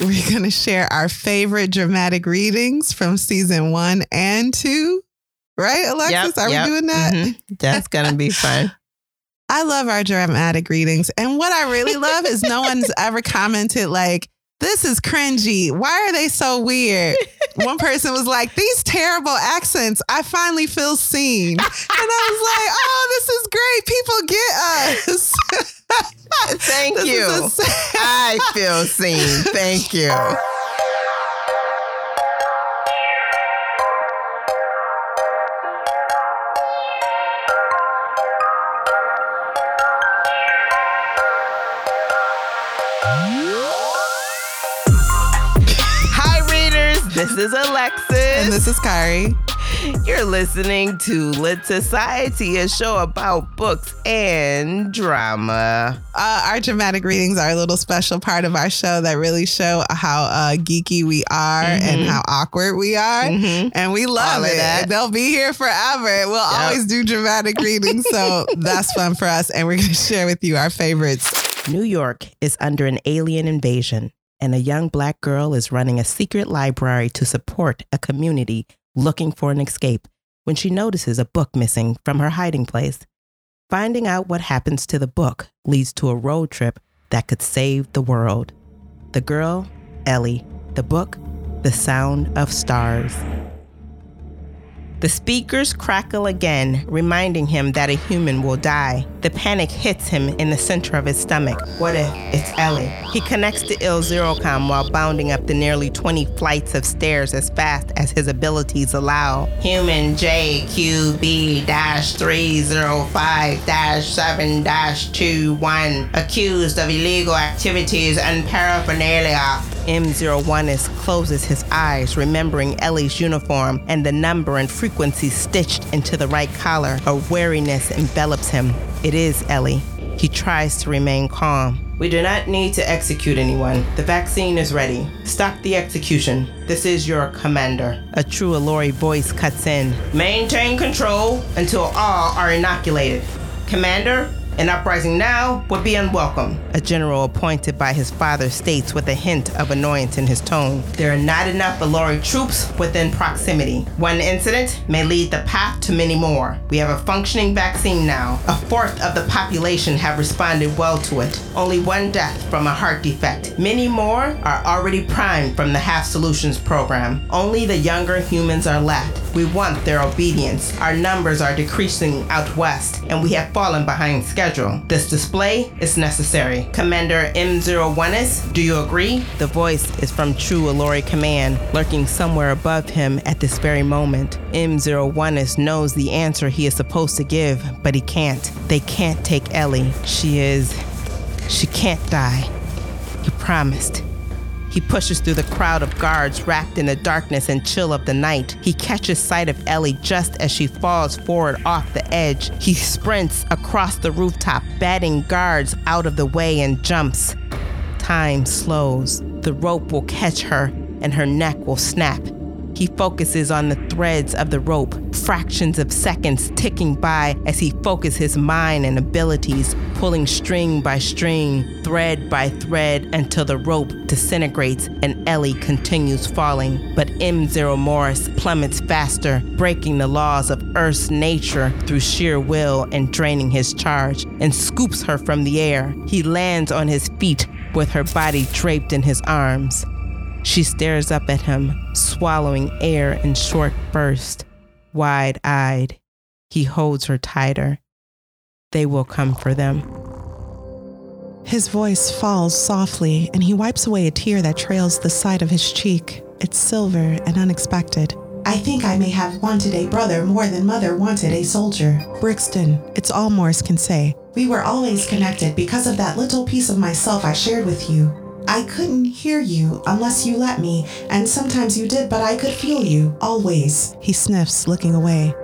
we're going to share our favorite dramatic readings from season one and two. Right, Alexis? Yep, Are yep, we doing that? mhm. That's gonna be fun. I love our dramatic readings. And what I really love is no one's ever commented like, this is cringy. Why are they so weird? One person was like, these terrible accents. I finally feel seen. And I was like, oh, this is great. People get us. Thank This you. I feel seen. Thank you. This is Alexis. and this is Kari. You're listening to Lit Society, a show about books and drama. Uh, our dramatic readings are a little special part of our show that really show how uh, geeky we are and how awkward we are. Mhm. And we love it. that. They'll be here forever. We'll always do dramatic readings. So that's fun for us. And we're going to share with you our favorites. New York is under an alien invasion, and a young black girl is running a secret library to support a community looking for an escape when she notices a book missing from her hiding place. Finding out what happens to the book leads to a road trip that could save the world. The girl, Ellie. The book, The Sound of Stars. The speakers crackle again, reminding him that a human will die. The panic hits him in the center of his stomach. What if it's Ellie? He connects to Il Zerocom while bounding up the nearly 20 flights of stairs as fast as his abilities allow. Human JQB 305 7 21, accused of illegal activities and paraphernalia. M01 closes his eyes, remembering Ellie's uniform and the number and frequency stitched into the right collar. A wariness envelops him. It is Ellie. He tries to remain calm. We do not need to execute anyone. The vaccine is ready. Stop the execution. This is your commander. A true Ilori voice cuts in. Maintain control until all are inoculated. Commander, an uprising now would be unwelcome. A general appointed by his father states with a hint of annoyance in his tone. There are not enough Valori troops within proximity. One incident may lead the path to many more. We have a functioning vaccine now. A fourth of the population have responded well to it. Only one death from a heart defect. Many more are already primed from the Half Solutions program. Only the younger humans are left. We want their obedience. Our numbers are decreasing out west, and we have fallen behind schedule. This display is necessary. Commander M01is, do you agree? The voice is from True Ilori Command, lurking somewhere above him at this very moment. M01is knows the answer he is supposed to give, but he can't. They can't take Ellie. She is. She can't die. He promised. He pushes through the crowd of guards wrapped in the darkness and chill of the night. He catches sight of Ellie just as she falls forward off the edge. He sprints across the rooftop, batting guards out of the way and jumps. Time slows. The rope will catch her and her neck will snap. He focuses on the threads of the rope, fractions of seconds ticking by as he focuses his mind and abilities, pulling string by string, thread by thread until the rope disintegrates and Ellie continues falling. But M0 Morris plummets faster, breaking the laws of Earth's nature through sheer will and draining his charge, and scoops her from the air. He lands on his feet with her body draped in his arms. She stares up at him, swallowing air in short bursts, wide eyed. He holds her tighter. They will come for them. His voice falls softly, and he wipes away a tear that trails the side of his cheek. It's silver and unexpected. I think I may have wanted a brother more than mother wanted a soldier. Brixton, it's all Morris can say. We were always connected because of that little piece of myself I shared with you. I couldn't hear you unless you let me, and sometimes you did, but I could feel you, always. He sniffs, looking away.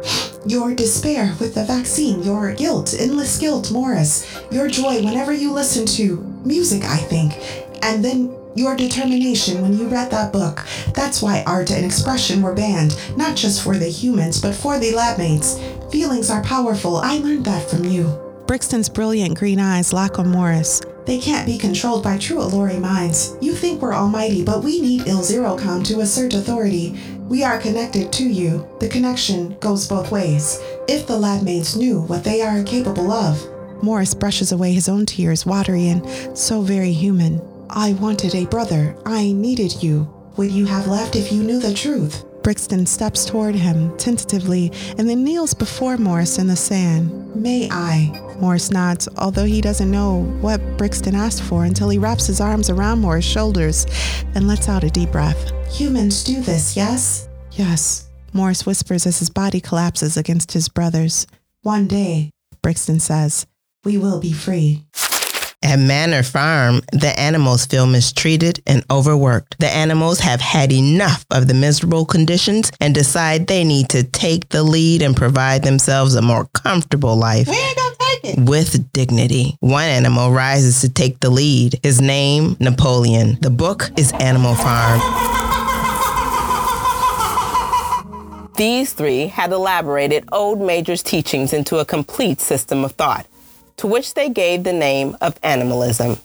Your despair with the vaccine, your guilt, endless guilt, Morris, your joy whenever you listen to music, I think, and then your determination when you read that book. That's why art and expression were banned, not just for the humans, but for the lab mates. Feelings are powerful. I learned that from you. Brixton's brilliant green eyes lock on Morris. They can't be controlled by true Ilori minds. You think we're almighty, but we need Il Zero Com to assert authority. We are connected to you. The connection goes both ways. If the lab mates knew what they are capable of. Morris brushes away his own tears, watery and so very human. I wanted a brother. I needed you. Would you have left if you knew the truth? Brixton steps toward him tentatively and then kneels before Morris in the sand. May I? Morris nods, although he doesn't know what Brixton asked for until he wraps his arms around Morris' shoulders and lets out a deep breath. Humans do this, yes? Yes, Morris whispers as his body collapses against his brother's. One day, Brixton says, we will be free. At Manor Farm, the animals feel mistreated and overworked. The animals have had enough of the miserable conditions and decide they need to take the lead and provide themselves a more comfortable life. With dignity. One animal rises to take the lead. His name, Napoleon. The book is Animal Farm. These three had elaborated Old Major's teachings into a complete system of thought to which they gave the name of animalism.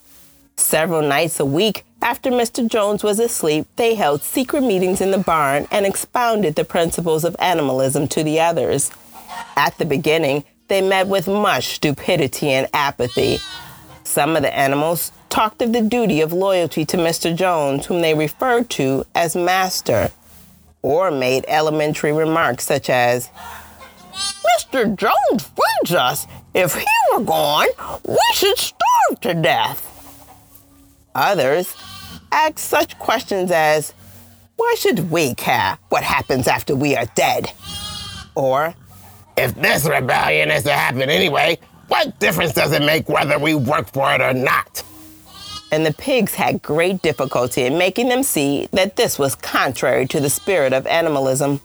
Several nights a week after Mr. Jones was asleep, they held secret meetings in the barn and expounded the principles of animalism to the others. At the beginning, they met with much stupidity and apathy. Some of the animals talked of the duty of loyalty to Mr. Jones, whom they referred to as Master, or made elementary remarks such as, Mr. Jones feeds us. If he were gone, we should starve to death. Others asked such questions as, Why should we care what happens after we are dead? Or, If this rebellion is to happen anyway, what difference does it make whether we work for it or not? And the pigs had great difficulty in making them see that this was contrary to the spirit of animalism.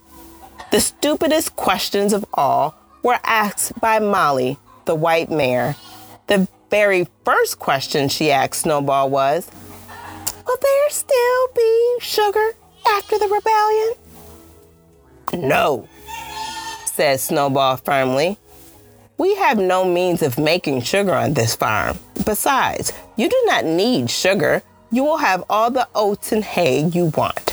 The stupidest questions of all were asked by Molly, the white mare. The very first question she asked Snowball was, Will there still be sugar after the rebellion? No, said Snowball firmly. We have no means of making sugar on this farm. Besides, you do not need sugar. You will have all the oats and hay you want.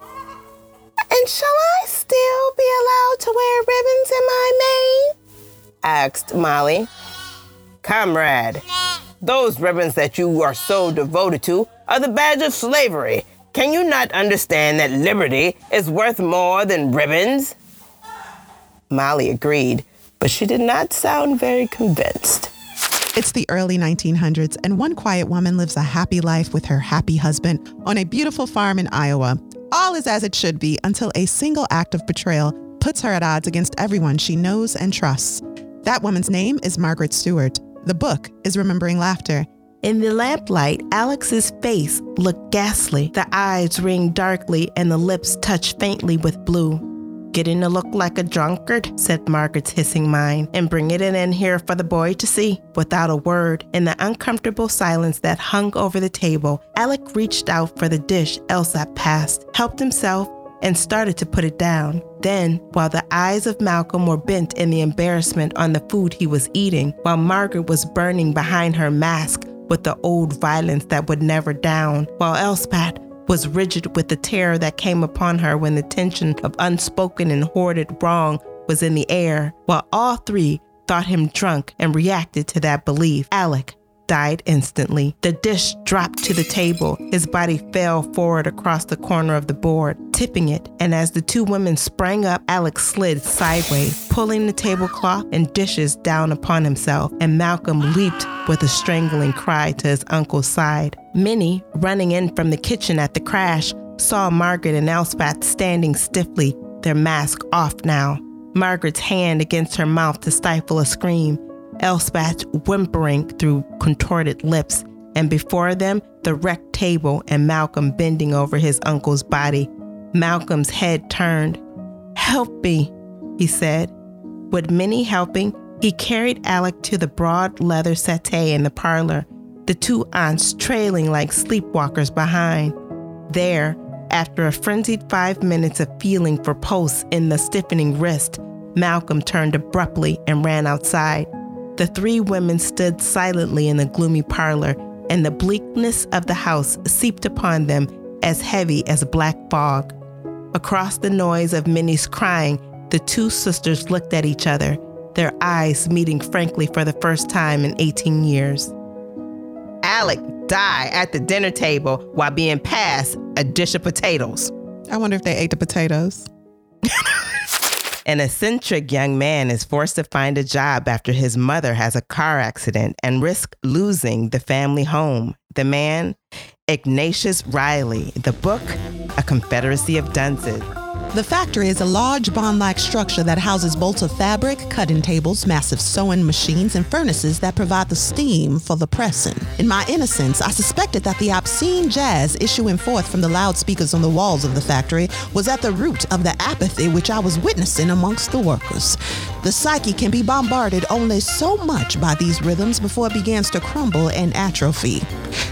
And shall I still be allowed to wear ribbons in my mane? asked Molly. Comrade, those ribbons that you are so devoted to are the badge of slavery. Can you not understand that liberty is worth more than ribbons? Molly agreed, but she did not sound very convinced. It's the early 1900s, and one quiet woman lives a happy life with her happy husband on a beautiful farm in Iowa. All is as it should be until a single act of betrayal puts her at odds against everyone she knows and trusts. That woman's name is Margaret Stewart. The book is Remembering Laughter. In the lamplight, Alec's face looked ghastly. The eyes ringed darkly and the lips touched faintly with blue. Getting to look like a drunkard, said Margaret's hissing mind, and bringing it in here for the boy to see. Without a word, in the uncomfortable silence that hung over the table, Alec reached out for the dish Elspeth passed, helped himself, and started to put it down. Then, while the eyes of Malcolm were bent in the embarrassment on the food he was eating, while Margaret was burning behind her mask with the old violence that would never down, while Elspeth was rigid with the terror that came upon her when the tension of unspoken and hoarded wrong was in the air, while all three thought him drunk and reacted to that belief. Alec died instantly. The dish dropped to the table. His body fell forward across the corner of the board, tipping it. And as the two women sprang up, Alec slid sideways, pulling the tablecloth and dishes down upon himself. And Malcolm leaped with a strangling cry to his uncle's side. Minnie, running in from the kitchen at the crash, saw Margaret and Elspeth standing stiffly, their mask off now. Margaret's hand against her mouth to stifle a scream. Elspeth whimpering through contorted lips, and before them, the wrecked table and Malcolm bending over his uncle's body. Malcolm's head turned. Help me, he said. With Minnie helping, he carried Alec to the broad leather settee in the parlor, the two aunts trailing like sleepwalkers behind. There, after a frenzied five minutes of feeling for pulse in the stiffening wrist, Malcolm turned abruptly and ran outside. The three women stood silently in the gloomy parlor, and the bleakness of the house seeped upon them as heavy as a black fog. Across the noise of Minnie's crying, the two sisters looked at each other, their eyes meeting frankly for the first time in 18 years. Alec died at the dinner table while being passed a dish of potatoes. I wonder if they ate the potatoes. An eccentric young man is forced to find a job after his mother has a car accident and risks losing the family home. The man, Ignatius Reilly. The book, A Confederacy of Dunces. The factory is a large bond like structure that houses bolts of fabric, cutting tables, massive sewing machines, and furnaces that provide the steam for the pressing. In my innocence, I suspected that the obscene jazz issuing forth from the loudspeakers on the walls of the factory was at the root of the apathy which I was witnessing amongst the workers. The psyche can be bombarded only so much by these rhythms before it begins to crumble and atrophy.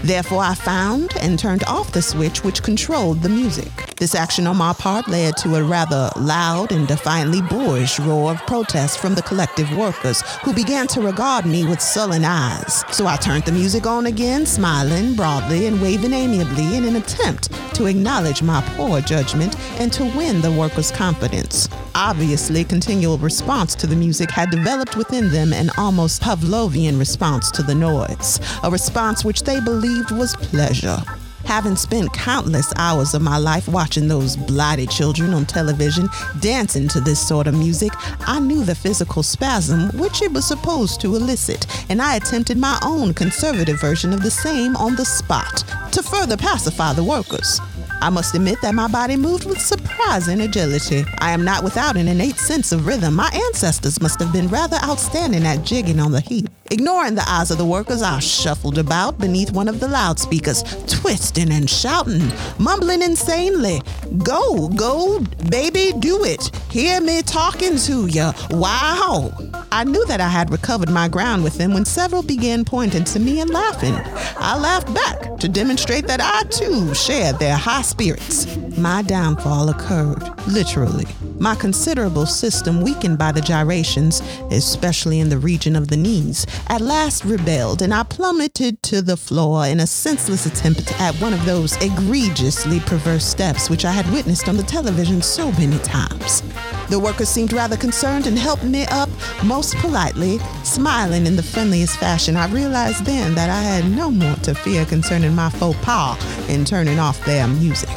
Therefore, I found and turned off the switch which controlled the music. This action on my part led to a rather loud and defiantly boorish roar of protest from the collective workers, who began to regard me with sullen eyes. So I turned the music on again, smiling broadly and waving amiably in an attempt to acknowledge my poor judgment and to win the workers' confidence. Obviously, continual response to the music had developed within them an almost Pavlovian response to the noise, a response which they believed was pleasure. Having spent countless hours of my life watching those blighted children on television dancing to this sort of music, I knew the physical spasm which it was supposed to elicit, and I attempted my own conservative version of the same on the spot to further pacify the workers. I must admit that my body moved with surprising agility. I am not without an innate sense of rhythm. My ancestors must have been rather outstanding at jigging on the heap. Ignoring the eyes of the workers, I shuffled about beneath one of the loudspeakers, twisting and shouting, mumbling insanely. Go, go, baby, do it. Hear me talking to you. Wow. I knew that I had recovered my ground with them when several began pointing to me and laughing. I laughed back to demonstrate that I too shared their high spirits. My downfall occurred, literally. My considerable system, weakened by the gyrations, especially in the region of the knees, at last rebelled, and I plummeted to the floor in a senseless attempt at one of those egregiously perverse steps which I had witnessed on the television so many times. The workers seemed rather concerned and helped me up most politely, smiling in the friendliest fashion. I realized then that I had no more to fear concerning my faux pas in turning off their music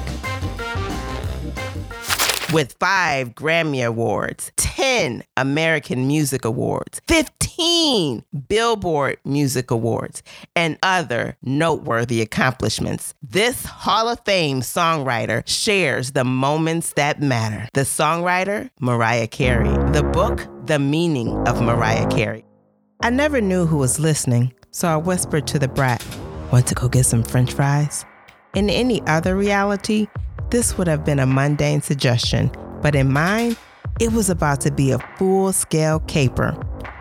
with five Grammy Awards, 10 American Music Awards, 15 Billboard Music Awards, and other noteworthy accomplishments. This Hall of Fame songwriter shares the moments that matter. The songwriter, Mariah Carey. The book, The Meaning of Mariah Carey. I never knew who was listening, so I whispered to the brat, Want to go get some french fries? In any other reality, this would have been a mundane suggestion, but in mine, it was about to be a full scale caper.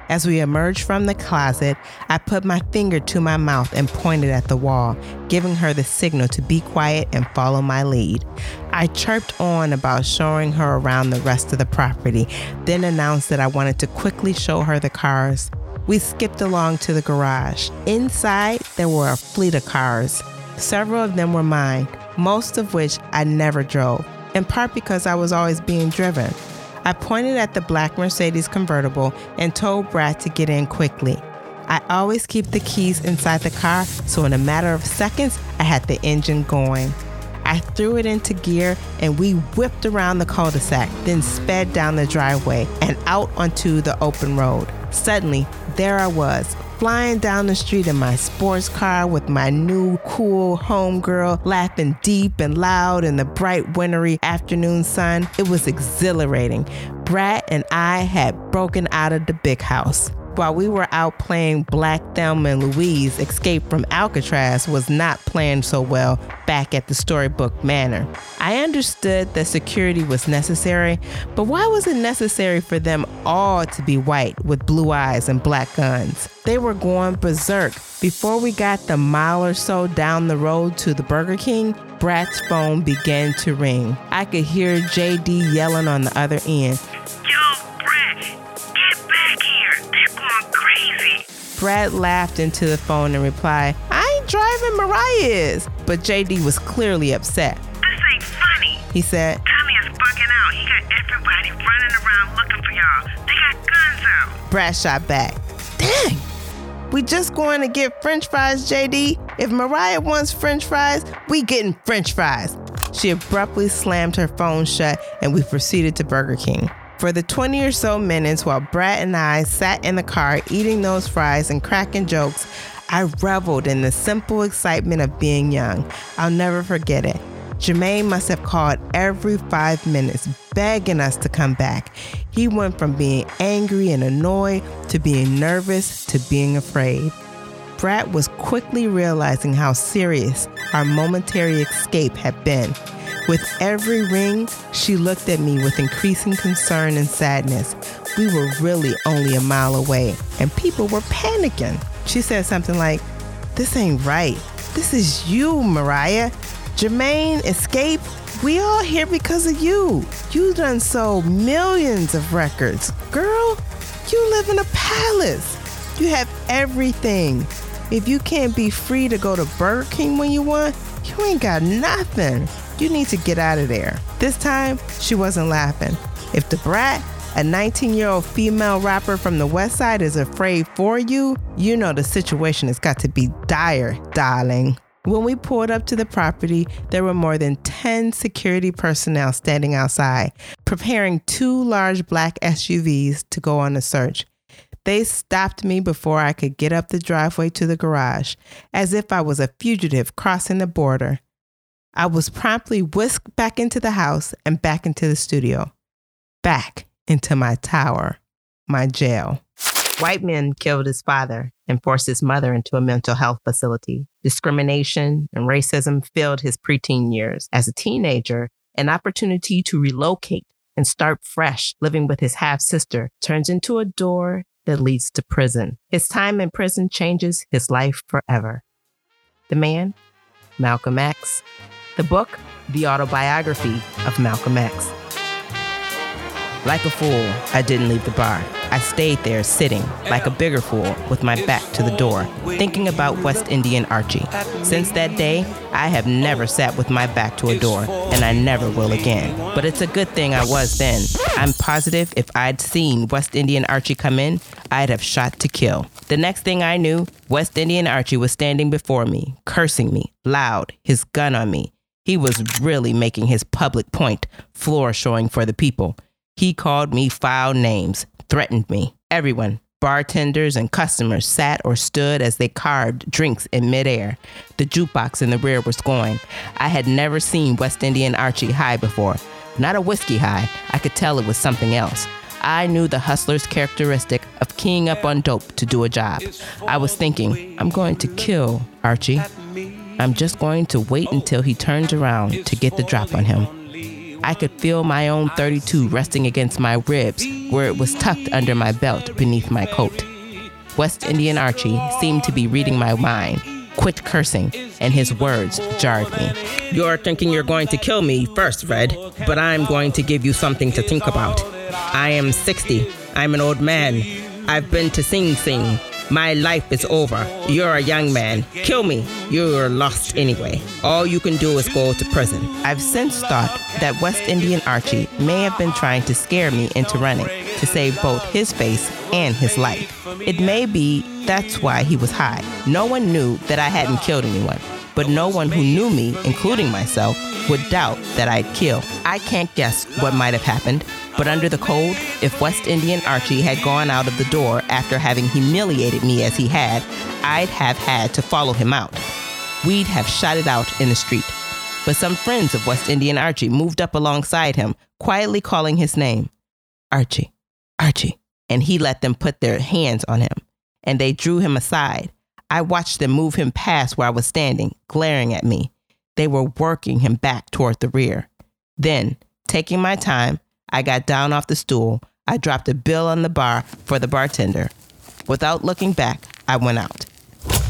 As we emerged from the closet, I put my finger to my mouth and pointed at the wall, giving her the signal to be quiet and follow my lead. I chirped on about showing her around the rest of the property, then announced that I wanted to quickly show her the cars. We skipped along to the garage. Inside, there were a fleet of cars. Several of them were mine, most of which I never drove, in part because I was always being driven. I pointed at the black Mercedes convertible and told Brad to get in quickly. I always keep the keys inside the car, so in a matter of seconds, I had the engine going. I threw it into gear and we whipped around the cul de sac, then sped down the driveway and out onto the open road. Suddenly, there I was, flying down the street in my sports car with my new cool homegirl laughing deep and loud in the bright wintry afternoon sun. It was exhilarating. Brad and I had broken out of the big house while we were out playing Black Thelma and Louise, Escape from Alcatraz was not planned so well back at the Storybook Manor. I understood that security was necessary, but why was it necessary for them all to be white with blue eyes and black guns? They were going berserk. Before we got the mile or so down the road to the Burger King, Brad's phone began to ring. I could hear JD yelling on the other end. Yo, Brad, get back here. They're crazy. Brad laughed into the phone and replied, I ain't driving, Mariah's. But JD was clearly upset. This ain't funny. He said, Tommy is bugging out. He got everybody running around looking for y'all. They got guns out. Brad shot back. Dang. We just going to get french fries, JD. If Mariah wants french fries, we getting french fries. She abruptly slammed her phone shut and we proceeded to Burger King. For the 20 or so minutes while Brad and I sat in the car eating those fries and cracking jokes, I reveled in the simple excitement of being young. I'll never forget it. Jermaine must have called every five minutes, begging us to come back. He went from being angry and annoyed to being nervous to being afraid. Brad was quickly realizing how serious our momentary escape had been. With every ring, she looked at me with increasing concern and sadness. We were really only a mile away, and people were panicking. She said something like, This ain't right. This is you, Mariah. Jermaine, Xscape, we all here because of you. You done sold millions of records. Girl, you live in a palace. You have everything. If you can't be free to go to Burger King when you want, you ain't got nothing. You need to get out of there. This time, she wasn't laughing. If the brat, a 19 year old female rapper from the West Side, is afraid for you, you know the situation has got to be dire, darling. When we pulled up to the property, there were more than 10 security personnel standing outside, preparing two large black SUVs to go on a search. They stopped me before I could get up the driveway to the garage, as if I was a fugitive crossing the border. I was promptly whisked back into the house and back into the studio, back into my tower, my jail. White men killed his father and forced his mother into a mental health facility. Discrimination and racism filled his preteen years. As a teenager, an opportunity to relocate and start fresh living with his half sister turns into a door that leads to prison. His time in prison changes his life forever. The man, Malcolm X. The book, The Autobiography of Malcolm X. Like a fool, I didn't leave the bar. I stayed there sitting, like a bigger fool, with my back to the door, thinking about West Indian Archie. Since that day, I have never sat with my back to a door, and I never will again. But it's a good thing I was then. I'm positive if I'd seen West Indian Archie come in, I'd have shot to kill. The next thing I knew, West Indian Archie was standing before me, cursing me, loud, his gun on me. He was really making his public point, floor showing for the people. He called me foul names, threatened me. Everyone, bartenders and customers, sat or stood as they carved drinks in midair. The jukebox in the rear was going. I had never seen West Indian Archie high before. Not a whiskey high, I could tell it was something else. I knew the hustler's characteristic of keying up on dope to do a job. I was thinking, I'm going to kill Archie. I'm just going to wait until he turns around to get the drop on him. I could feel my own 32 resting against my ribs where it was tucked under my belt beneath my coat. West Indian Archie seemed to be reading my mind. Quit cursing, and his words jarred me. You're thinking you're going to kill me first, Red, but I'm going to give you something to think about. I am 60. I'm an old man. I've been to Sing Sing. My life is over. You're a young man. Kill me. You're lost anyway. All you can do is go to prison. I've since thought that West Indian Archie may have been trying to scare me into running to save both his face and his life. It may be that's why he was high. No one knew that I hadn't killed anyone, but no one who knew me, including myself, would doubt that I'd kill. I can't guess what might have happened, but under the cold, if West Indian Archie had gone out of the door after having humiliated me as he had, I'd have had to follow him out. We'd have shot it out in the street. But some friends of West Indian Archie moved up alongside him, quietly calling his name Archie, Archie. And he let them put their hands on him, and they drew him aside. I watched them move him past where I was standing, glaring at me. They were working him back toward the rear. Then, taking my time, I got down off the stool. I dropped a bill on the bar for the bartender. Without looking back, I went out.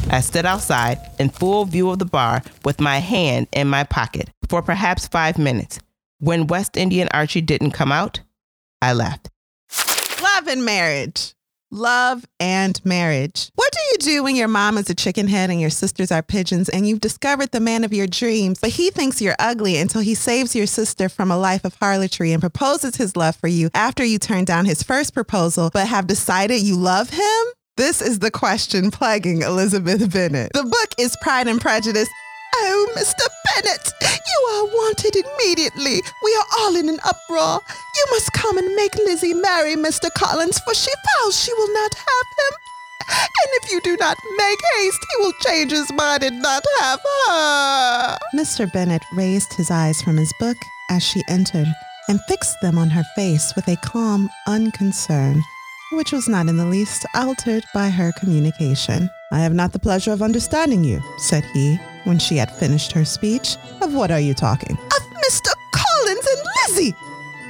I stood outside in full view of the bar with my hand in my pocket for perhaps five minutes. When West Indian Archie didn't come out, I left. Love and marriage. Love, and marriage. What do you do when your mom is a chicken head and your sisters are pigeons and you've discovered the man of your dreams, but he thinks you're ugly until he saves your sister from a life of harlotry and proposes his love for you after you turn down his first proposal, but have decided you love him? This is the question plaguing Elizabeth Bennet. The book is Pride and Prejudice. Oh, Mr. Bennet, you are wanted immediately. We are all in an uproar. You must come and make Lizzie marry Mr. Collins, for she vows she will not have him. And if you do not make haste, he will change his mind and not have her. Mr. Bennet raised his eyes from his book as she entered and fixed them on her face with a calm unconcern, which was not in the least altered by her communication. I have not the pleasure of understanding you, said he, when she had finished her speech. Of what are you talking? Of Mr. Collins and Lizzie.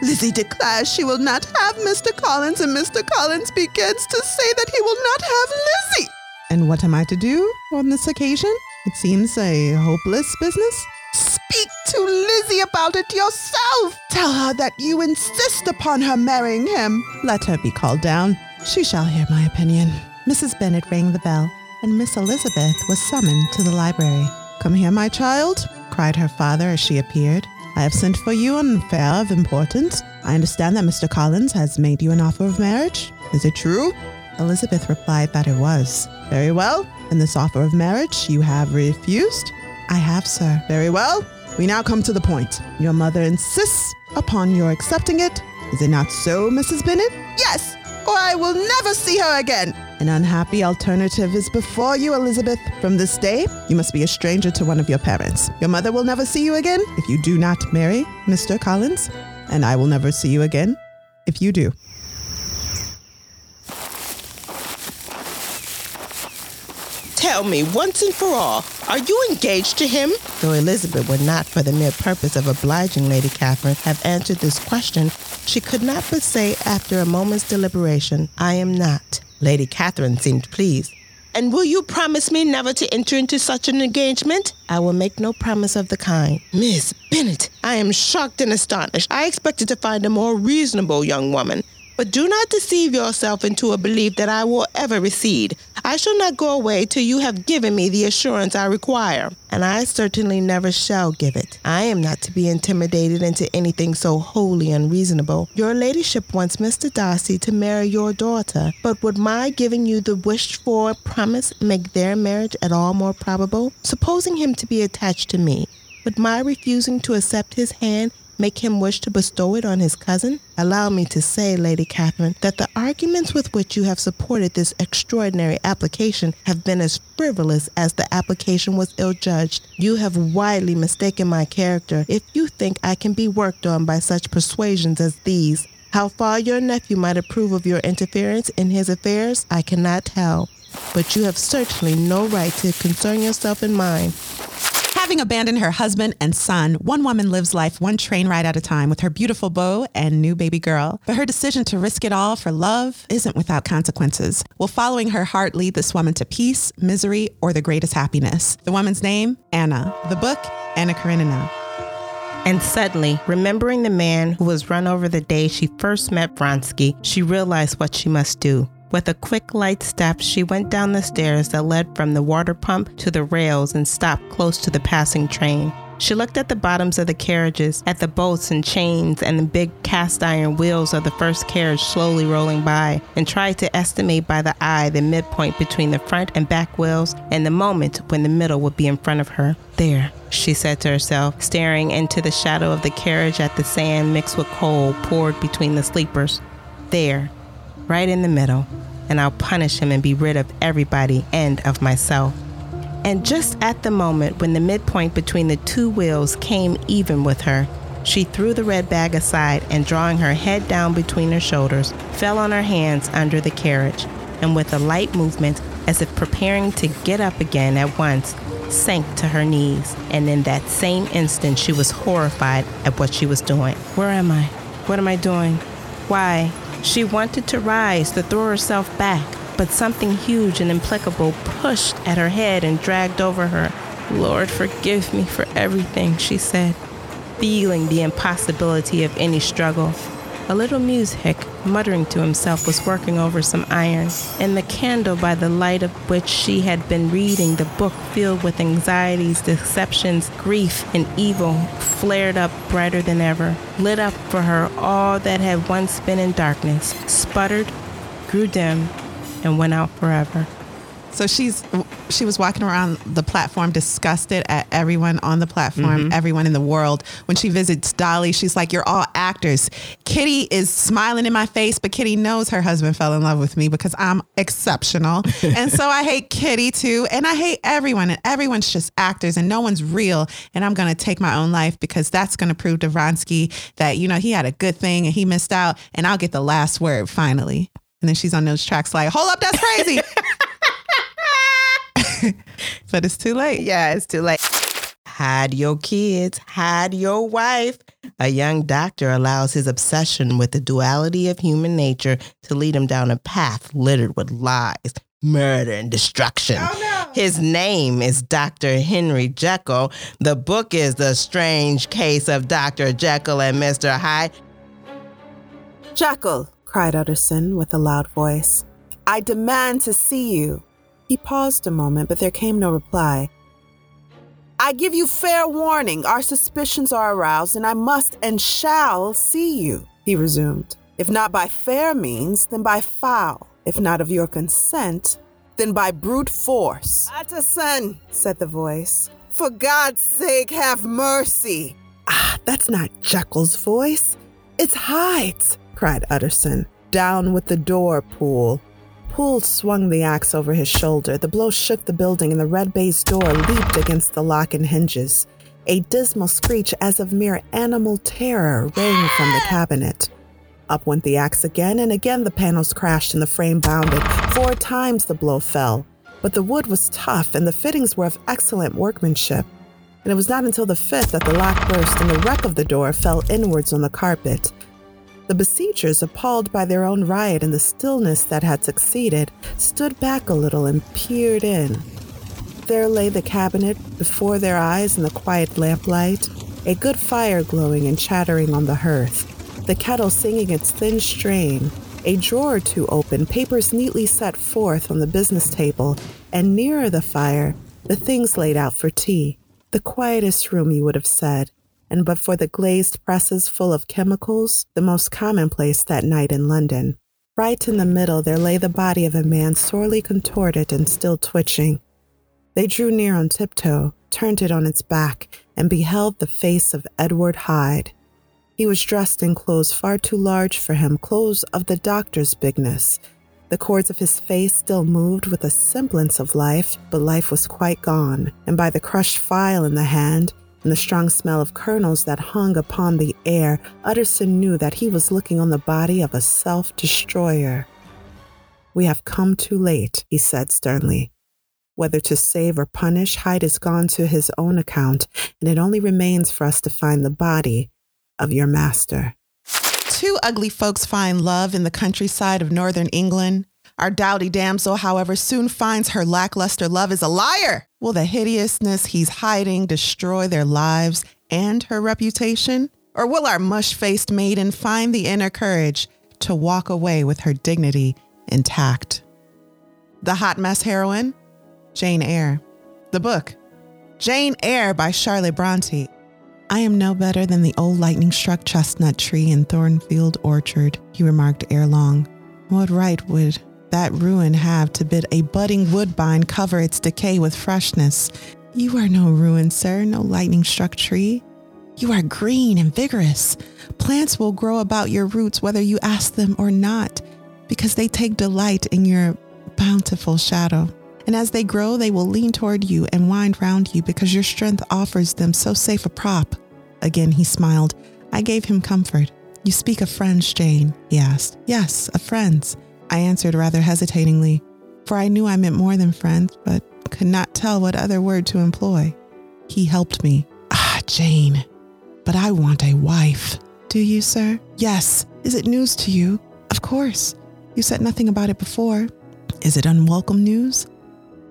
Lizzie declares she will not have Mr. Collins, and Mr. Collins begins to say that he will not have Lizzie. And what am I to do on this occasion? It seems a hopeless business. Speak to Lizzie about it yourself. Tell her that you insist upon her marrying him. Let her be called down. She shall hear my opinion. Mrs. Bennet rang the bell, and Miss Elizabeth was summoned to the library. Come here, my child, cried her father as she appeared. I have sent for you on an affair of importance. I understand that Mr. Collins has made you an offer of marriage. Is it true? Elizabeth replied that it was. Very well. And this offer of marriage you have refused? I have, sir. Very well. We now come to the point. Your mother insists upon your accepting it. Is it not so, Mrs. Bennet? Yes, or I will never see her again. An unhappy alternative is before you, Elizabeth. From this day, you must be a stranger to one of your parents. Your mother will never see you again if you do not marry Mr. Collins, and I will never see you again if you do. Tell me once and for all, are you engaged to him? Though Elizabeth would not, for the mere purpose of obliging Lady Catherine, have answered this question, she could not but say, after a moment's deliberation, I am not. Lady Catherine seemed pleased. And will you promise me never to enter into such an engagement? I will make no promise of the kind. Miss Bennet, I am shocked and astonished. I expected to find a more reasonable young woman. But do not deceive yourself into a belief that I will ever recede. I shall not go away till you have given me the assurance I require, and I certainly never shall give it. I am not to be intimidated into anything so wholly unreasonable. Your ladyship wants Mr. Darcy to marry your daughter, but would my giving you the wished for promise make their marriage at all more probable? Supposing him to be attached to me, would my refusing to accept his hand make him wish to bestow it on his cousin? Allow me to say, Lady Catherine, that the arguments with which you have supported this extraordinary application have been as frivolous as the application was ill judged. You have widely mistaken my character if you think I can be worked on by such persuasions as these. How far your nephew might approve of your interference in his affairs, I cannot tell. But you have certainly no right to concern yourself in mine. Having abandoned her husband and son, one woman lives life one train ride at a time with her beautiful beau and new baby girl. But her decision to risk it all for love isn't without consequences. Will following her heart lead this woman to peace, misery, or the greatest happiness? The woman's name? Anna. The book? Anna Karenina. And suddenly, remembering the man who was run over the day she first met Vronsky, she realized what she must do. With a quick, light step, she went down the stairs that led from the water pump to the rails and stopped close to the passing train. She looked at the bottoms of the carriages, at the bolts and chains and the big cast iron wheels of the first carriage slowly rolling by, and tried to estimate by the eye the midpoint between the front and back wheels and the moment when the middle would be in front of her. There, she said to herself, staring into the shadow of the carriage at the sand mixed with coal poured between the sleepers. There, right in the middle, and I'll punish him and be rid of everybody and of myself. And just at the moment when the midpoint between the two wheels came even with her, she threw the red bag aside and, drawing her head down between her shoulders, fell on her hands under the carriage, and with a light movement, as if preparing to get up again at once, sank to her knees. And in that same instant, she was horrified at what she was doing. Where am I? What am I doing? Why? She wanted to rise, to throw herself back, but something huge and implacable pushed at her head and dragged over her. Lord, forgive me for everything, she said, feeling the impossibility of any struggle. A little music, muttering to himself, was working over some iron, and the candle by the light of which she had been reading the book filled with anxieties, deceptions, grief, and evil flared up brighter than ever, lit up for her all that had once been in darkness, sputtered, grew dim, and went out forever. So she's she was walking around the platform disgusted at everyone on the platform, mm-hmm. everyone in the world. When she visits Dolly, she's like, "You're all actors." Kitty is smiling in my face, but Kitty knows her husband fell in love with me because I'm exceptional. and so I hate Kitty too, and I hate everyone, and everyone's just actors and no one's real. And I'm going to take my own life because that's going to prove to Vronsky that, you know, he had a good thing and he missed out, and I'll get the last word finally. And then she's on those tracks like, "Hold up, that's crazy." but it's too late. Yeah, it's too late. Hide your kids, hide your wife. A young doctor allows his obsession with the duality of human nature to lead him down a path littered with lies, murder, and destruction. Oh, no. His name is Dr. Henry Jekyll. The book is The Strange Case of Dr. Jekyll and Mr. Hyde. Jekyll, cried Utterson with a loud voice, I demand to see you. He paused a moment, but there came no reply. I give you fair warning. Our suspicions are aroused, and I must and shall see you, he resumed. If not by fair means, then by foul. If not of your consent, then by brute force. Utterson, said the voice, for God's sake, have mercy. Ah, that's not Jekyll's voice. It's Hyde's, cried Utterson. Down with the door, Poole. Poole swung the axe over his shoulder. The blow shook the building, and the red baize door leaped against the lock and hinges. A dismal screech, as of mere animal terror, rang from the cabinet. Up went the axe again, and again the panels crashed and the frame bounded. Four times the blow fell, but the wood was tough and the fittings were of excellent workmanship. And it was not until the fifth that the lock burst and the wreck of the door fell inwards on the carpet. The besiegers, appalled by their own riot and the stillness that had succeeded, stood back a little and peered in. There lay the cabinet before their eyes in the quiet lamplight, a good fire glowing and chattering on the hearth, the kettle singing its thin strain, a drawer or two open, papers neatly set forth on the business table, and nearer the fire, the things laid out for tea. The quietest room, you would have said, and but for the glazed presses full of chemicals, the most commonplace that night in London. Right in the middle, there lay the body of a man sorely contorted and still twitching. They drew near on tiptoe, turned it on its back, and beheld the face of Edward Hyde. He was dressed in clothes far too large for him, clothes of the doctor's bigness. The cords of his face still moved with a semblance of life, but life was quite gone, and by the crushed file in the hand, and the strong smell of kernels that hung upon the air, Utterson knew that he was looking on the body of a self destroyer. We have come too late, he said sternly. Whether to save or punish, Hyde is gone to his own account, and it only remains for us to find the body of your master. Two ugly folks find love in the countryside of northern England. Our dowdy damsel, however, soon finds her lackluster love is a liar. Will the hideousness he's hiding destroy their lives and her reputation? Or will our mush faced maiden find the inner courage to walk away with her dignity intact? The hot mess heroine, Jane Eyre. The book, Jane Eyre by Charlotte Bronte. I am no better than the old lightning struck chestnut tree in Thornfield Orchard, he remarked ere long. What right would that ruin have to bid a budding woodbine cover its decay with freshness? You are no ruin, sir, no lightning struck tree. You are green and vigorous. Plants will grow about your roots whether you ask them or not, because they take delight in your bountiful shadow. And as they grow, they will lean toward you and wind round you because your strength offers them so safe a prop. Again he smiled. I gave him comfort. You speak of friends, Jane, he asked. Yes, of friends. I answered rather hesitatingly, for I knew I meant more than friends, but could not tell what other word to employ. He helped me. Ah, Jane, but I want a wife. Do you, sir? Yes. Is it news to you? Of course. You said nothing about it before. Is it unwelcome news?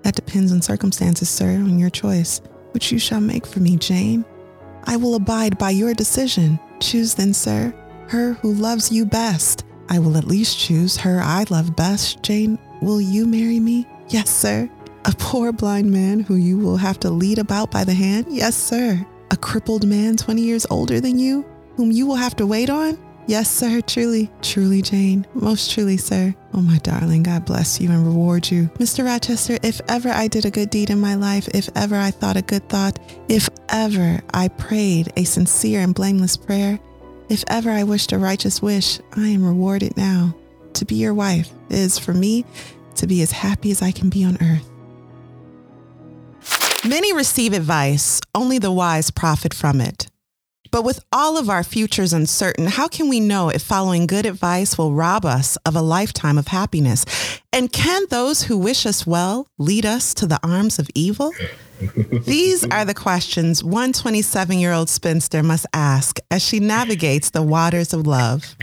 That depends on circumstances, sir, on your choice, which you shall make for me, Jane. I will abide by your decision. Choose then, sir. her who loves you best. I will at least choose her I love best. Jane, will you marry me? Yes, sir. A poor blind man who you will have to lead about by the hand? Yes, sir. A crippled man 20 years older than you, whom you will have to wait on? Yes, sir, truly, truly, Jane, most truly, sir. Oh, my darling, God bless you and reward you. Mr. Rochester, if ever I did a good deed in my life, if ever I thought a good thought, if ever I prayed a sincere and blameless prayer, if ever I wished a righteous wish, I am rewarded now. To be your wife is, for me, to be as happy as I can be on earth. Many receive advice, only the wise profit from it. But with all of our futures uncertain, how can we know if following good advice will rob us of a lifetime of happiness? And can those who wish us well lead us to the arms of evil? These are the questions one 27 year old spinster must ask as she navigates the waters of love.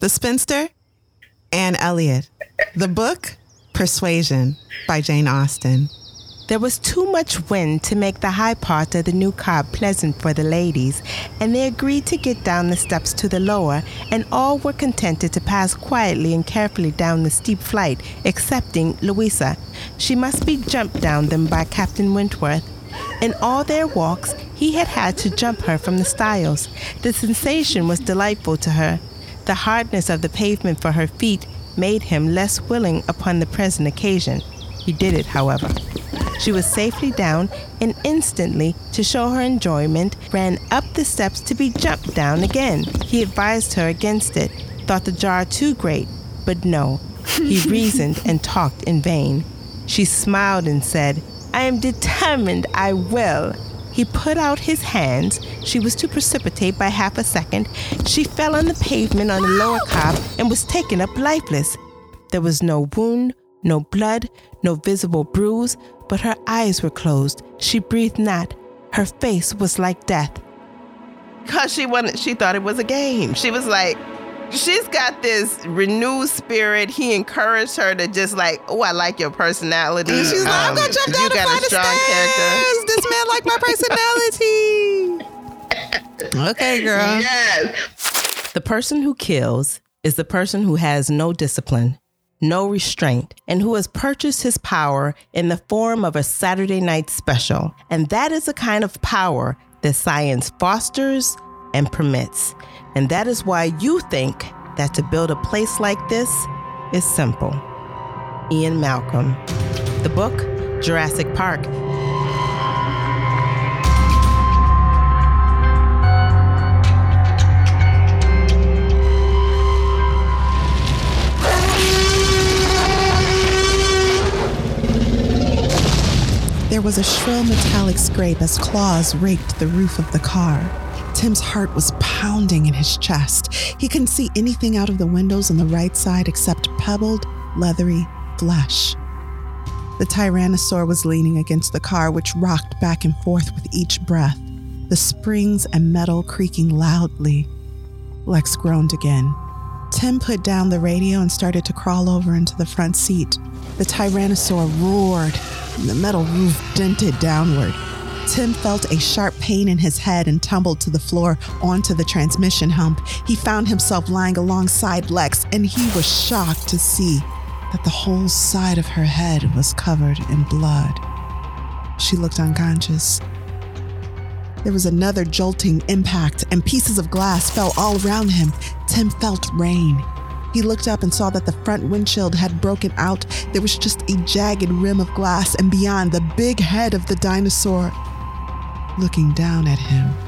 The Spinster, Anne Elliot. The book, Persuasion by Jane Austen. There was too much wind to make the high part of the new Cobb pleasant for the ladies, and they agreed to get down the steps to the lower, and all were contented to pass quietly and carefully down the steep flight, excepting Louisa. She must be jumped down them by Captain Wentworth. In all their walks, he had had to jump her from the stiles. The sensation was delightful to her. The hardness of the pavement for her feet made him less willing upon the present occasion. He did it, however. She was safely down and instantly, to show her enjoyment, ran up the steps to be jumped down again. He advised her against it, thought the jar too great, but no. He reasoned and talked in vain. She smiled and said, I am determined I will. He put out his hands. She was to precipitate by half a second. She fell on the pavement on the lower Cobb and was taken up lifeless. There was no wound, no blood, no visible bruise, but her eyes were closed. She breathed not. Her face was like death. Cause she wanted she thought it was a game. She was like, she's got this renewed spirit. He encouraged her to just like, oh, I like your personality. And she's like, I'm gonna Um, jump down you the got flight a of strong stairs. character. This man like my personality. okay, girl. Yes. The person who kills is the person who has no discipline, no restraint, and who has purchased his power in the form of a Saturday night special. And that is the kind of power that science fosters and permits. And that is why you think that to build a place like this is simple. Ian Malcolm. The book, Jurassic Park, was a shrill metallic scrape as claws raked the roof of the car. Tim's heart was pounding in his chest. He couldn't see anything out of the windows on the right side except pebbled, leathery flesh. The tyrannosaur was leaning against the car, which rocked back and forth with each breath, the springs and metal creaking loudly. Lex groaned again. Tim put down the radio and started to crawl over into the front seat. The tyrannosaur roared, and the metal roof dented downward. Tim felt a sharp pain in his head and tumbled to the floor onto the transmission hump. He found himself lying alongside Lex, and he was shocked to see that the whole side of her head was covered in blood. She looked unconscious. There was another jolting impact, and pieces of glass fell all around him. Tim felt rain. He looked up and saw that the front windshield had broken out. There was just a jagged rim of glass, and beyond, the big head of the dinosaur looking down at him.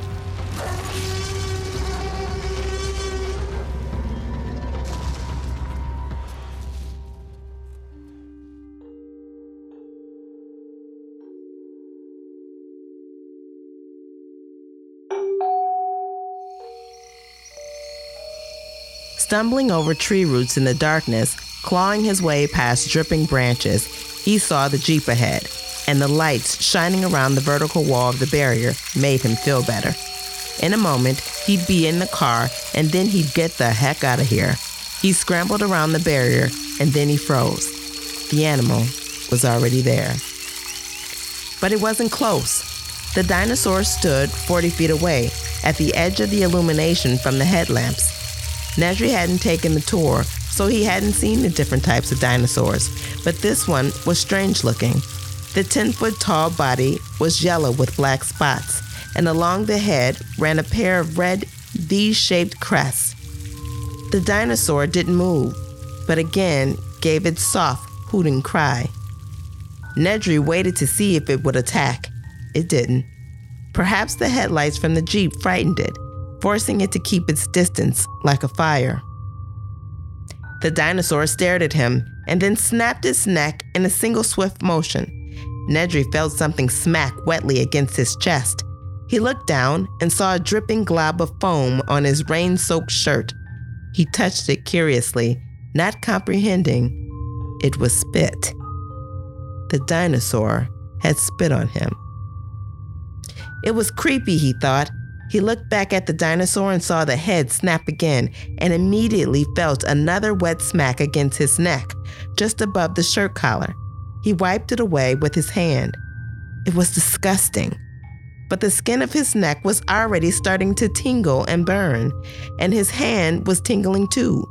Stumbling over tree roots in the darkness, clawing his way past dripping branches, he saw the Jeep ahead, and the lights shining around the vertical wall of the barrier made him feel better. In a moment, he'd be in the car, and then he'd get the heck out of here. He scrambled around the barrier, and then he froze. The animal was already there. But it wasn't close. The dinosaur stood 40 feet away, at the edge of the illumination from the headlamps. Nedry hadn't taken the tour, so he hadn't seen the different types of dinosaurs, but this one was strange looking. The 10 foot tall body was yellow with black spots, and along the head ran a pair of red V shaped crests. The dinosaur didn't move, but again gave its soft, hooting cry. Nedry waited to see if it would attack. It didn't. Perhaps the headlights from the Jeep frightened it, forcing it to keep its distance like a fire. The dinosaur stared at him and then snapped its neck in a single swift motion. Nedry felt something smack wetly against his chest. He looked down and saw a dripping glob of foam on his rain soaked shirt. He touched it curiously, not comprehending. It was spit. The dinosaur had spit on him. It was creepy, he thought. He looked back at the dinosaur and saw the head snap again and immediately felt another wet smack against his neck, just above the shirt collar. He wiped it away with his hand. It was disgusting. But the skin of his neck was already starting to tingle and burn, and his hand was tingling too.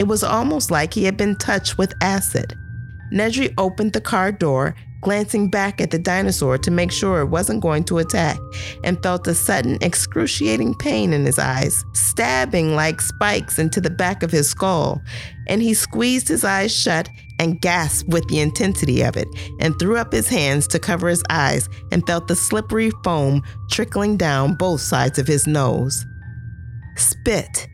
It was almost like he had been touched with acid. Nedry opened the car door glancing back at the dinosaur to make sure it wasn't going to attack, and felt a sudden excruciating pain in his eyes, stabbing like spikes into the back of his skull. And he squeezed his eyes shut and gasped with the intensity of it, and threw up his hands to cover his eyes and felt the slippery foam trickling down both sides of his nose. Spit.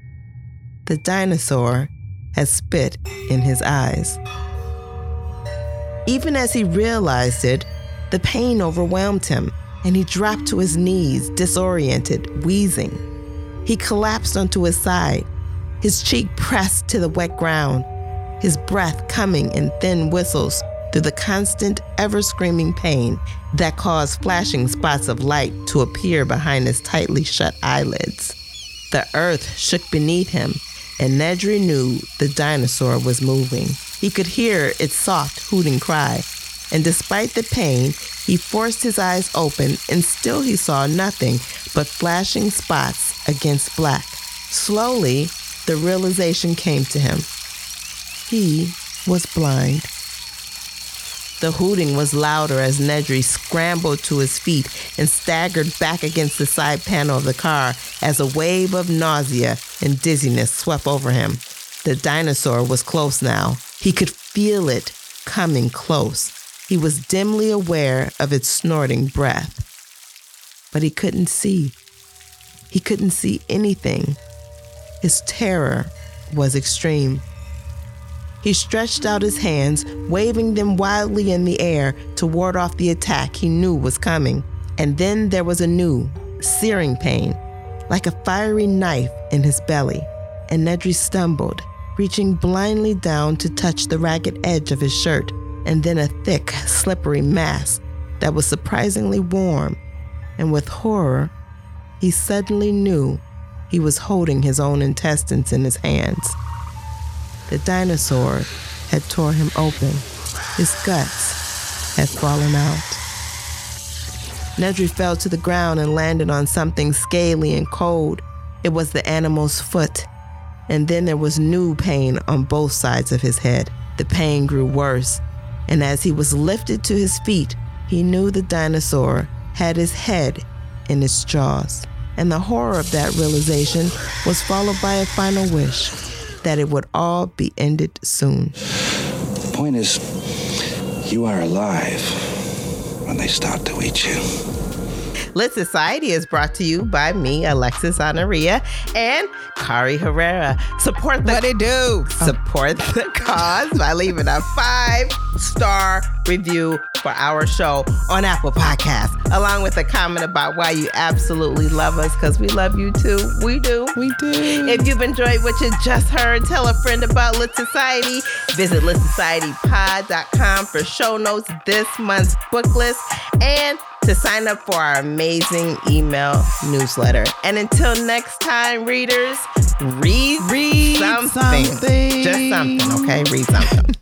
The dinosaur had spit in his eyes. Even as he realized it, the pain overwhelmed him, and he dropped to his knees, disoriented, wheezing. He collapsed onto his side, his cheek pressed to the wet ground, his breath coming in thin whistles through the constant, ever screaming pain that caused flashing spots of light to appear behind his tightly shut eyelids. The earth shook beneath him, and Nedry knew the dinosaur was moving. He could hear its soft hooting cry, and despite the pain, he forced his eyes open and still he saw nothing but flashing spots against black. Slowly, the realization came to him. He was blind. The hooting was louder as Nedry scrambled to his feet and staggered back against the side panel of the car as a wave of nausea and dizziness swept over him. The dinosaur was close now. He could feel it coming close. He was dimly aware of its snorting breath. But he couldn't see. He couldn't see anything. His terror was extreme. He stretched out his hands, waving them wildly in the air to ward off the attack he knew was coming. And then there was a new, searing pain, like a fiery knife in his belly. And Nedry stumbled, reaching blindly down to touch the ragged edge of his shirt, and then a thick, slippery mass that was surprisingly warm. And with horror, he suddenly knew he was holding his own intestines in his hands. The dinosaur had tore him open. His guts had fallen out. Nedry fell to the ground and landed on something scaly and cold. It was the animal's foot. And then there was new pain on both sides of his head. The pain grew worse. And as he was lifted to his feet, he knew the dinosaur had his head in its jaws. And the horror of that realization was followed by a final wish that it would all be ended soon. The point is, you are alive when they start to eat you. Lit Society is brought to you by me, Alexis Honoria, and Kari Herrera. Support the What it do? support the cause by leaving a five star review for our show on Apple Podcasts, along with a comment about why you absolutely love us because we love you too. We do. We do. If you've enjoyed what you just heard, tell a friend about Lit Society. Visit litsocietypod.com for show notes, this month's book list, and to sign up for our amazing email newsletter. And until next time, readers, read, Read something. something. Just something, okay? Read something.